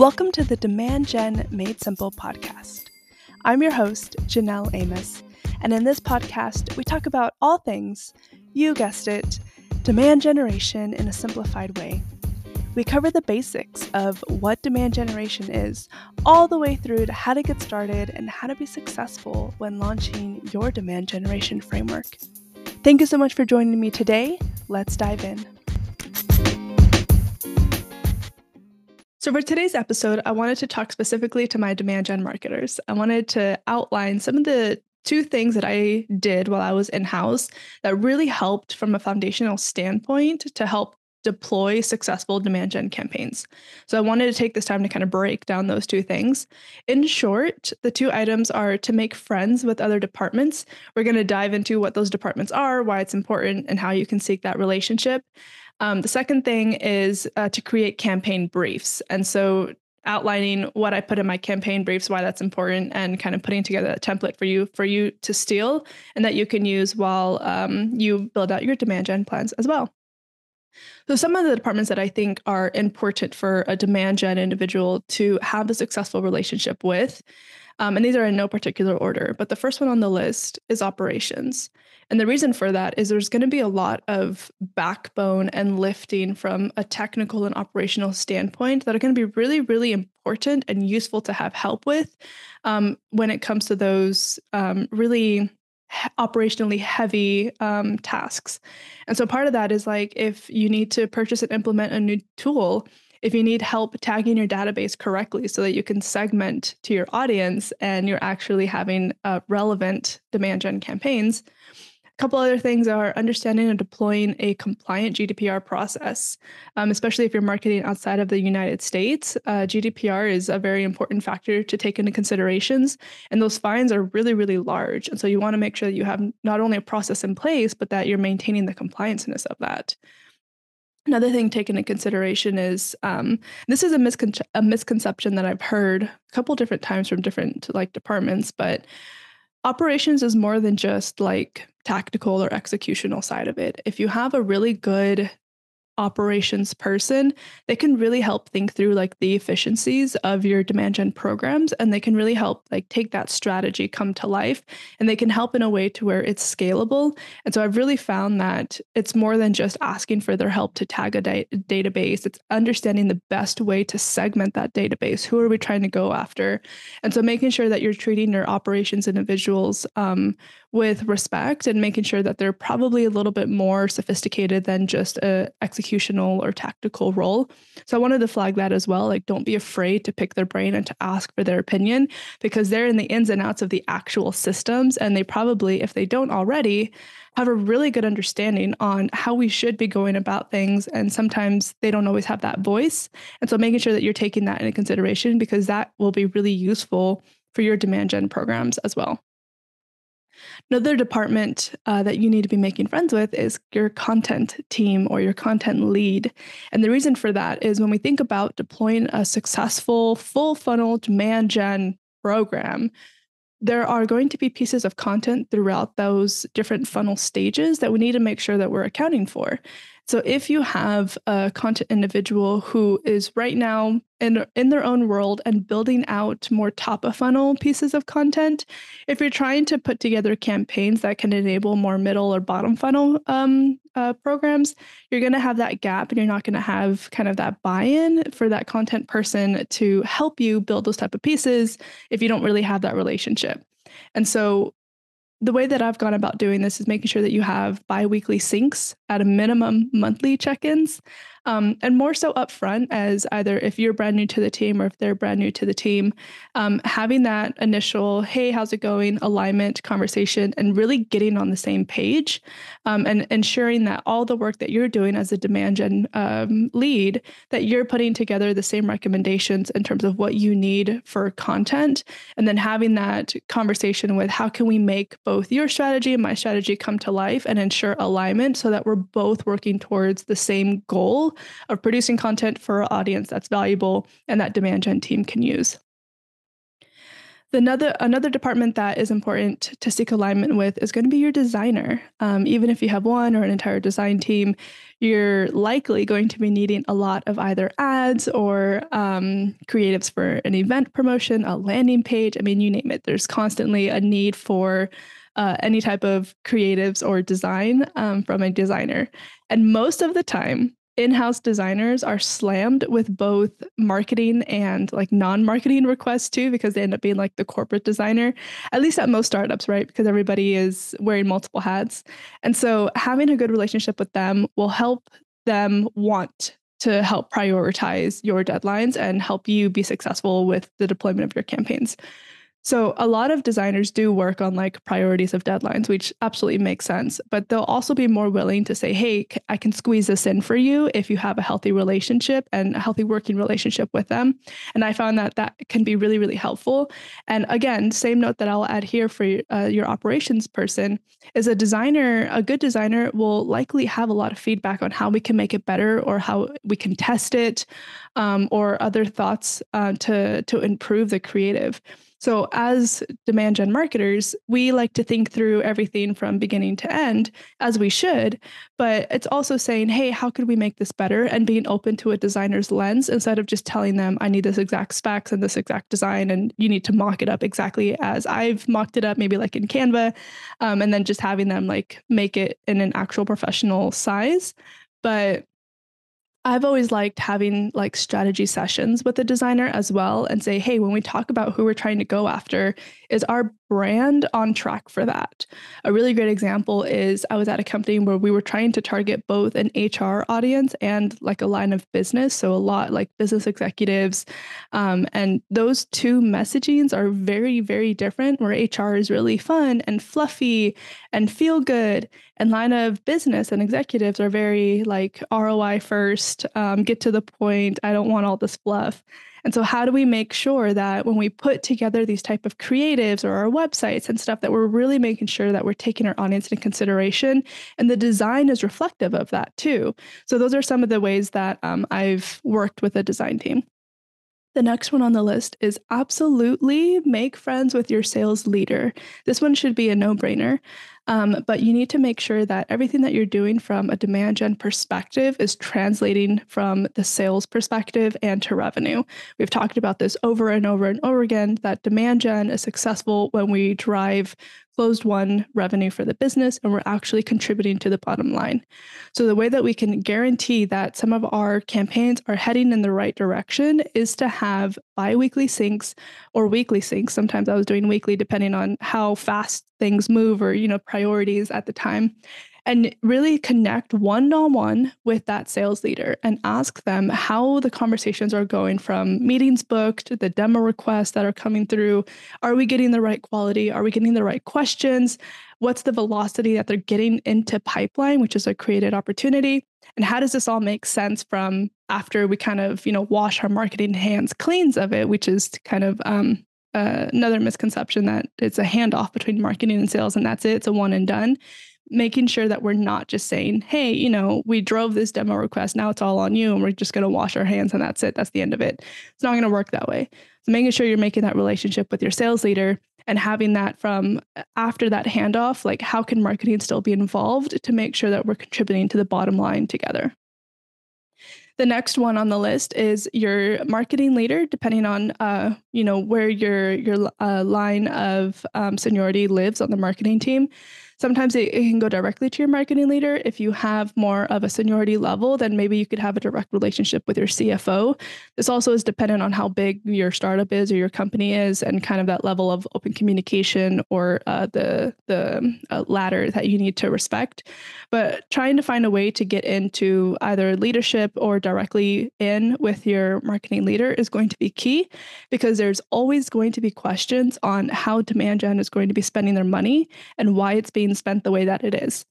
Welcome to the Demand Gen Made Simple podcast. I'm your host, Janelle Amos, and in this podcast, we talk about all things, you guessed it, demand generation in a simplified way. We cover the basics of what demand generation is, all the way through to how to get started and how to be successful when launching your demand generation framework. Thank you so much for joining me today. Let's dive in. So, for today's episode, I wanted to talk specifically to my demand gen marketers. I wanted to outline some of the two things that I did while I was in house that really helped from a foundational standpoint to help deploy successful demand gen campaigns. So I wanted to take this time to kind of break down those two things. In short, the two items are to make friends with other departments. We're going to dive into what those departments are, why it's important, and how you can seek that relationship. Um, the second thing is uh, to create campaign briefs. And so outlining what I put in my campaign briefs, why that's important, and kind of putting together a template for you for you to steal and that you can use while um, you build out your demand gen plans as well. So some of the departments that I think are important for a demand gen individual to have a successful relationship with, um, and these are in no particular order, but the first one on the list is operations. And the reason for that is there's going to be a lot of backbone and lifting from a technical and operational standpoint that are going to be really, really important and useful to have help with um, when it comes to those um, really operationally heavy um, tasks. And so part of that is like if you need to purchase and implement a new tool, if you need help tagging your database correctly so that you can segment to your audience and you're actually having uh, relevant demand gen campaigns, A couple other things are understanding and deploying a compliant GDPR process, um, especially if you're marketing outside of the United States. Uh, GDPR is a very important factor to take into considerations, and those fines are really, really large. And so you want to make sure that you have not only a process in place, but that you're maintaining the complianceness of that. Another thing taken into consideration is um, this is a, miscon- a misconception that I've heard a couple different times from different like departments, but operations is more than just like tactical or executional side of it. If you have a really good operations person, they can really help think through like the efficiencies of your demand gen programs and they can really help like take that strategy come to life and they can help in a way to where it's scalable. And so I've really found that it's more than just asking for their help to tag a da- database. It's understanding the best way to segment that database. Who are we trying to go after? And so making sure that you're treating your operations individuals um, with respect and making sure that they're probably a little bit more sophisticated than just a executional or tactical role. So I wanted to flag that as well. Like, don't be afraid to pick their brain and to ask for their opinion because they're in the ins and outs of the actual systems. And they probably, if they don't already, have a really good understanding on how we should be going about things. And sometimes they don't always have that voice. And so making sure that you're taking that into consideration because that will be really useful for your demand gen programs as well. Another department uh, that you need to be making friends with is your content team or your content lead. And the reason for that is when we think about deploying a successful full funnel demand gen program, there are going to be pieces of content throughout those different funnel stages that we need to make sure that we're accounting for. So if you have a content individual who is right now in, in their own world and building out more top of funnel pieces of content, if you're trying to put together campaigns that can enable more middle or bottom funnel um, uh, programs, you're going to have that gap and you're not going to have kind of that buy-in for that content person to help you build those type of pieces if you don't really have that relationship. And so the way that I've gone about doing this is making sure that you have biweekly syncs at a minimum monthly check ins um, and more so upfront as either if you're brand new to the team or if they're brand new to the team, um, having that initial, hey, how's it going, alignment conversation, and really getting on the same page um, and ensuring that all the work that you're doing as a demand gen um, lead, that you're putting together the same recommendations in terms of what you need for content, and then having that conversation with how can we make both your strategy and my strategy come to life and ensure alignment so that we're both working towards the same goal of producing content for our audience that's valuable and that demand gen team can use. Another another department that is important to seek alignment with is going to be your designer. Um, even if you have one or an entire design team, you're likely going to be needing a lot of either ads or um, creatives for an event promotion, a landing page. I mean, you name it. There's constantly a need for uh, any type of creatives or design um, from a designer. And most of the time, in-house designers are slammed with both marketing and like non-marketing requests too because they end up being like the corporate designer at least at most startups right? Because everybody is wearing multiple hats. And so having a good relationship with them will help them want to help prioritize your deadlines and help you be successful with the deployment of your campaigns so a lot of designers do work on like priorities of deadlines, which absolutely makes sense. But they'll also be more willing to say, "Hey, I can squeeze this in for you if you have a healthy relationship and a healthy working relationship with them." And I found that that can be really, really helpful. And again, same note that I'll add here for uh, your operations person is a designer. A good designer will likely have a lot of feedback on how we can make it better or how we can test it, um, or other thoughts uh, to to improve the creative. So, as demand gen marketers, we like to think through everything from beginning to end, as we should. But it's also saying, hey, how could we make this better? And being open to a designer's lens instead of just telling them, I need this exact specs and this exact design, and you need to mock it up exactly as I've mocked it up, maybe like in Canva, um, and then just having them like make it in an actual professional size. But I've always liked having like strategy sessions with the designer as well and say, hey, when we talk about who we're trying to go after, is our brand on track for that? A really great example is I was at a company where we were trying to target both an HR audience and like a line of business. So a lot like business executives. Um, and those two messagings are very, very different, where HR is really fun and fluffy and feel good. And line of business and executives are very like ROI first, um, get to the point. I don't want all this fluff. And so how do we make sure that when we put together these type of creatives or our websites and stuff that we're really making sure that we're taking our audience into consideration and the design is reflective of that too. So those are some of the ways that um, I've worked with a design team. The next one on the list is absolutely make friends with your sales leader. This one should be a no brainer. Um, but you need to make sure that everything that you're doing from a demand gen perspective is translating from the sales perspective and to revenue. We've talked about this over and over and over again that demand gen is successful when we drive closed won revenue for the business and we're actually contributing to the bottom line. So, the way that we can guarantee that some of our campaigns are heading in the right direction is to have bi weekly syncs or weekly syncs. Sometimes I was doing weekly depending on how fast things move or, you know, priorities at the time and really connect one on one with that sales leader and ask them how the conversations are going from meetings booked, the demo requests that are coming through. Are we getting the right quality? Are we getting the right questions? What's the velocity that they're getting into pipeline, which is a created opportunity? And how does this all make sense from after we kind of, you know, wash our marketing hands cleans of it, which is kind of um, uh, another misconception that it's a handoff between marketing and sales and that's it. It's a one and done making sure that we're not just saying, hey, you know, we drove this demo request, now it's all on you, and we're just going to wash our hands and that's it. That's the end of it. It's not going to work that way. So making sure you're making that relationship with your sales leader and having that from after that handoff, like how can marketing still be involved to make sure that we're contributing to the bottom line together. The next one on the list is your marketing leader, depending on uh, you know where your your uh, line of um, seniority lives on the marketing team. Sometimes it, it, can go directly to your marketing leader. If you have more of a seniority level, then maybe you could have a direct relationship with your CFO. This also is dependent on how big your startup is or your company is, and kind of that level of open communication or uh, the the uh, ladder that you need to respect. But trying to find a way to get into either leadership or directly in with your marketing leader is going to be key because there's always going to be questions on how demand gen is going to be spending their money and why it's being spent the way that it is.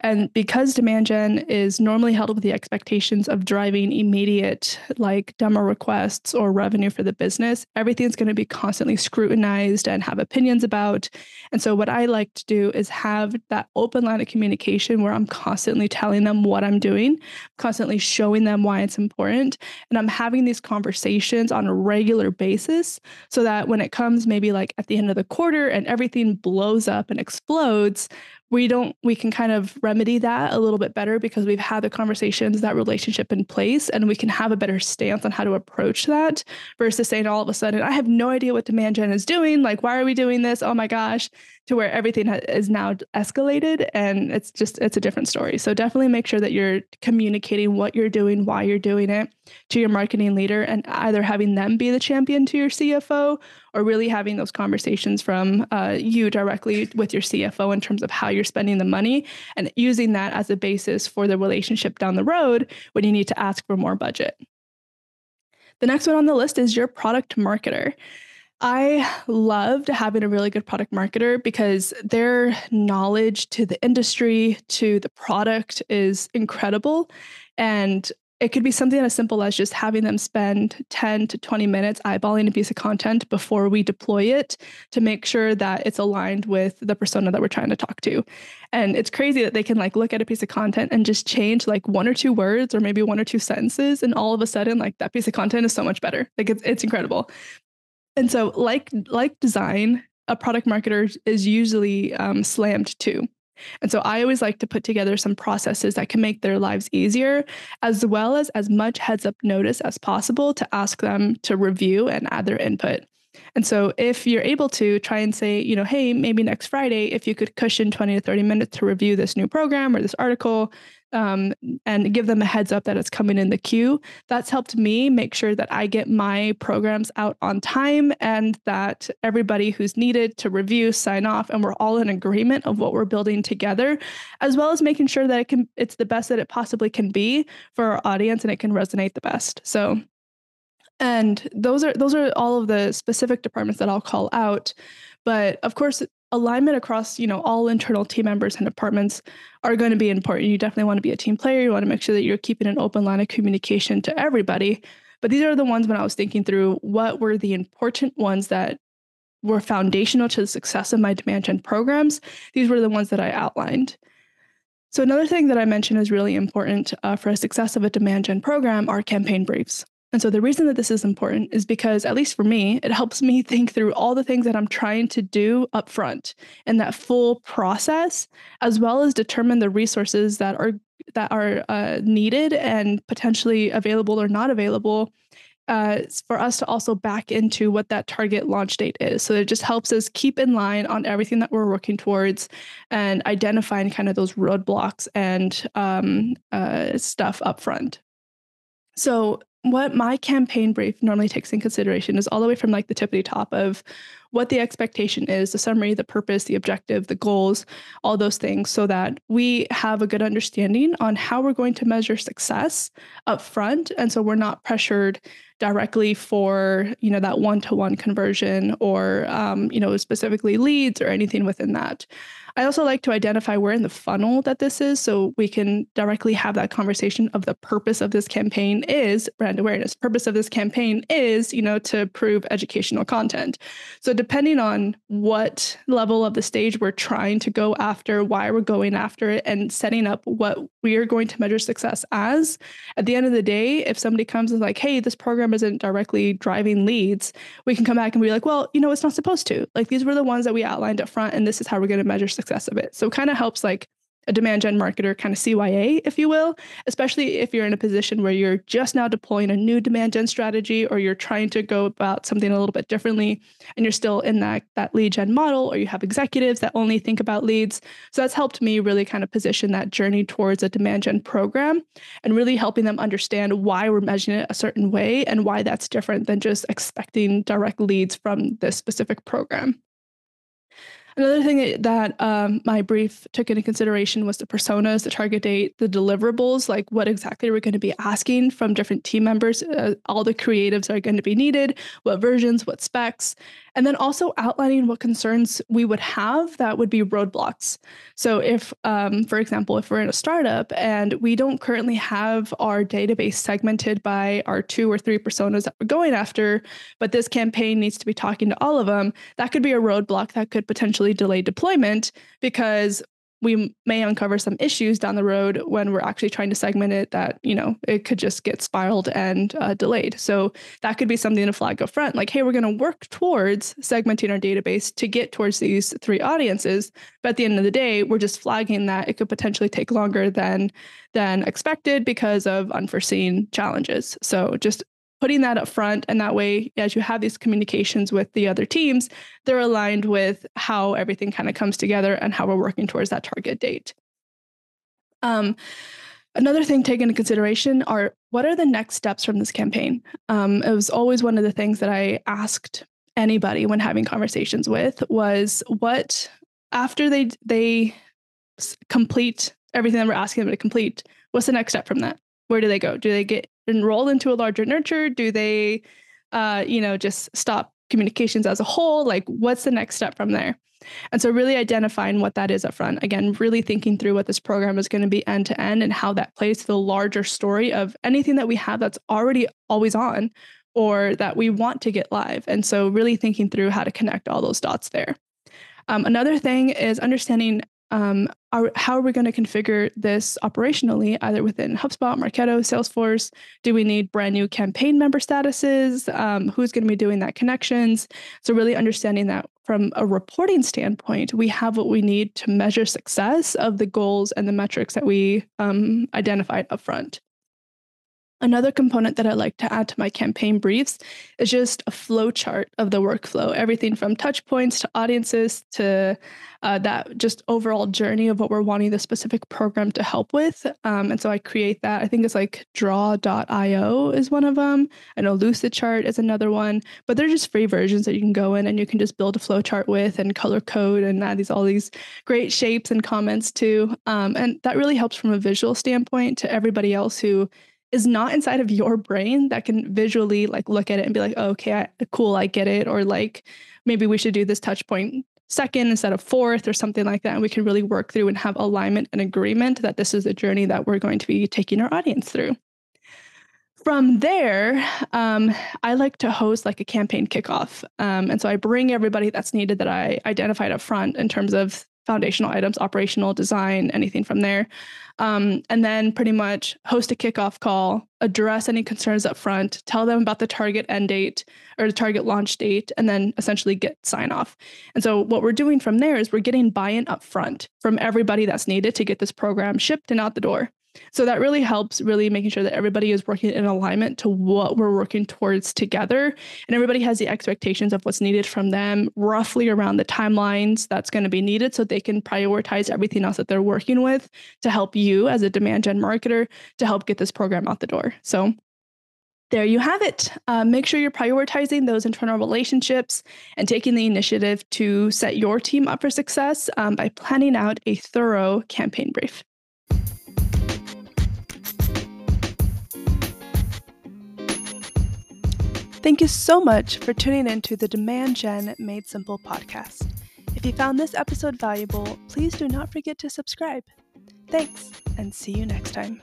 And because demand gen is normally held with the expectations of driving immediate like demo requests or revenue for the business, everything's going to be constantly scrutinized and have opinions about. And so what I like to do is have that open line of communication where I'm constantly telling them what I'm doing, constantly showing them why it's important, and I'm having these conversations on a regular basis so that when it comes maybe like at the end of the quarter and everything blows up and explodes, we don't we can kind of remedy that a little bit better because we've had the conversations that relationship in place and we can have a better stance on how to approach that versus saying all of a sudden i have no idea what demand gen is doing. Like why are we doing this? Oh my gosh to where everything is now escalated and it's just it's a different story. So definitely make sure that you're communicating what you're doing why you're doing it to your marketing leader and either having them be the champion to your cfo or really having those conversations from uh, you directly with your cfo in terms of how you're spending the money and using that as a basis for the relationship down the road when you need to ask for more budget. The next one on the list is your product marketer I loved having a really good product marketer because their knowledge to the industry, to the product is incredible. And it could be something as simple as just having them spend 10 to 20 minutes eyeballing a piece of content before we deploy it to make sure that it's aligned with the persona that we're trying to talk to. And it's crazy that they can like look at a piece of content and just change like one or two words or maybe one or two sentences and all of a sudden like that piece of content is so much better. Like it's it's incredible. And so, like like design, a product marketer is usually um, slammed too. And so I always like to put together some processes that can make their lives easier, as well as as much heads up notice as possible to ask them to review and add their input. And so if you're able to try and say, you know, hey, maybe next Friday, if you could cushion 20 to 30 minutes to review this new program or this article, um, and give them a heads up that it's coming in the queue. That's helped me make sure that I get my programs out on time and that everybody who's needed to review sign off and we're all in agreement of what we're building together, as well as making sure that it can it's the best that it possibly can be for our audience and it can resonate the best. So and those are those are all of the specific departments that I'll call out. But of course, alignment across you know all internal team members and departments are going to be important. You definitely want to be a team player. You want to make sure that you're keeping an open line of communication to everybody. But these are the ones when i was thinking through what were the important ones that were foundational to the success of my demand gen programs. These were the ones that i outlined. So another thing that i mentioned is really important uh, for a success of a demand gen program are campaign briefs and so the reason that this is important is because, at least for me, it helps me think through all the things that I'm trying to do up front in that full process, as well as determine the resources that are that are uh, needed and potentially available or not available uh, for us to also back into what that target launch date is. So it just helps us keep in line on everything that we're working towards and identifying kind of those roadblocks and um, uh, stuff up front. So what my campaign brief normally takes in consideration is all the way from like the tippity top of what the expectation is, the summary, the purpose, the objective, the goals, all those things, so that we have a good understanding on how we're going to measure success up front. And so we're not pressured directly for you know that one-to-one conversion or um, you know specifically leads or anything within that I also like to identify where in the funnel that this is so we can directly have that conversation of the purpose of this campaign is brand awareness. Purpose of this campaign is, you know, to prove educational content. So depending on what level of the stage we're trying to go after, why we're going after it and setting up what we are going to measure success as, at the end of the day, if somebody comes and like, "Hey, this program isn't directly driving leads," we can come back and be like, "Well, you know, it's not supposed to. Like these were the ones that we outlined up front and this is how we're going to measure success." success of it. So it kind of helps like a demand gen marketer kind of CYA, if you will, especially if you're in a position where you're just now deploying a new demand gen strategy or you're trying to go about something a little bit differently and you're still in that, that lead gen model or you have executives that only think about leads. So that's helped me really kind of position that journey towards a demand gen program and really helping them understand why we're measuring it a certain way and why that's different than just expecting direct leads from this specific program. Another thing that um, my brief took into consideration was the personas, the target date, the deliverables, like what exactly we're going to be asking from different team members, uh, all the creatives are going to be needed, what versions, what specs, and then also outlining what concerns we would have that would be roadblocks. So, if, um, for example, if we're in a startup and we don't currently have our database segmented by our two or three personas that we're going after, but this campaign needs to be talking to all of them, that could be a roadblock that could potentially delay deployment because we may uncover some issues down the road when we're actually trying to segment it that you know it could just get spiraled and uh, delayed. So that could be something to flag up front like hey we're going to work towards segmenting our database to get towards these three audiences but at the end of the day we're just flagging that it could potentially take longer than than expected because of unforeseen challenges. So just putting that up front and that way as you have these communications with the other teams they're aligned with how everything kind of comes together and how we're working towards that target date. Um, another thing taken into consideration are what are the next steps from this campaign? Um, it was always one of the things that i asked anybody when having conversations with was what after they they complete everything that we're asking them to complete what's the next step from that? Where do they go? Do they get enroll into a larger nurture? Do they, uh, you know, just stop communications as a whole? Like, what's the next step from there? And so, really identifying what that is up front. Again, really thinking through what this program is going to be end to end and how that plays to the larger story of anything that we have that's already always on or that we want to get live. And so, really thinking through how to connect all those dots there. Um, another thing is understanding um, are, how are we going to configure this operationally, either within HubSpot, Marketo, Salesforce? Do we need brand new campaign member statuses? Um, who's going to be doing that connections? So, really understanding that from a reporting standpoint, we have what we need to measure success of the goals and the metrics that we um, identified upfront. Another component that I like to add to my campaign briefs is just a flow chart of the workflow, everything from touch points to audiences to uh, that just overall journey of what we're wanting the specific program to help with. Um, and so I create that. I think it's like draw.io is one of them. I know Lucidchart is another one, but they're just free versions that you can go in and you can just build a flow chart with and color code and add these all these great shapes and comments too. Um, and that really helps from a visual standpoint to everybody else who is not inside of your brain that can visually like look at it and be like, oh, okay, I, cool, I get it. Or like maybe we should do this touch point second instead of fourth or something like that. And we can really work through and have alignment and agreement that this is the journey that we're going to be taking our audience through. From there, um, I like to host like a campaign kickoff. Um, and so I bring everybody that's needed that I identified up front in terms of foundational items, operational design, anything from there. Um, and then pretty much host a kickoff call, address any concerns up front, tell them about the target end date or the target launch date, and then essentially get sign off. And so what we're doing from there is we're getting buy-in up front from everybody that's needed to get this program shipped and out the door. So that really helps, really making sure that everybody is working in alignment to what we're working towards together. And everybody has the expectations of what's needed from them, roughly around the timelines that's going to be needed so they can prioritize everything else that they're working with to help you as a demand gen marketer to help get this program out the door. So there you have it. Uh, make sure you're prioritizing those internal relationships and taking the initiative to set your team up for success um, by planning out a thorough campaign brief. Thank you so much for tuning in to the Demand Gen Made Simple podcast. If you found this episode valuable, please do not forget to subscribe. Thanks, and see you next time.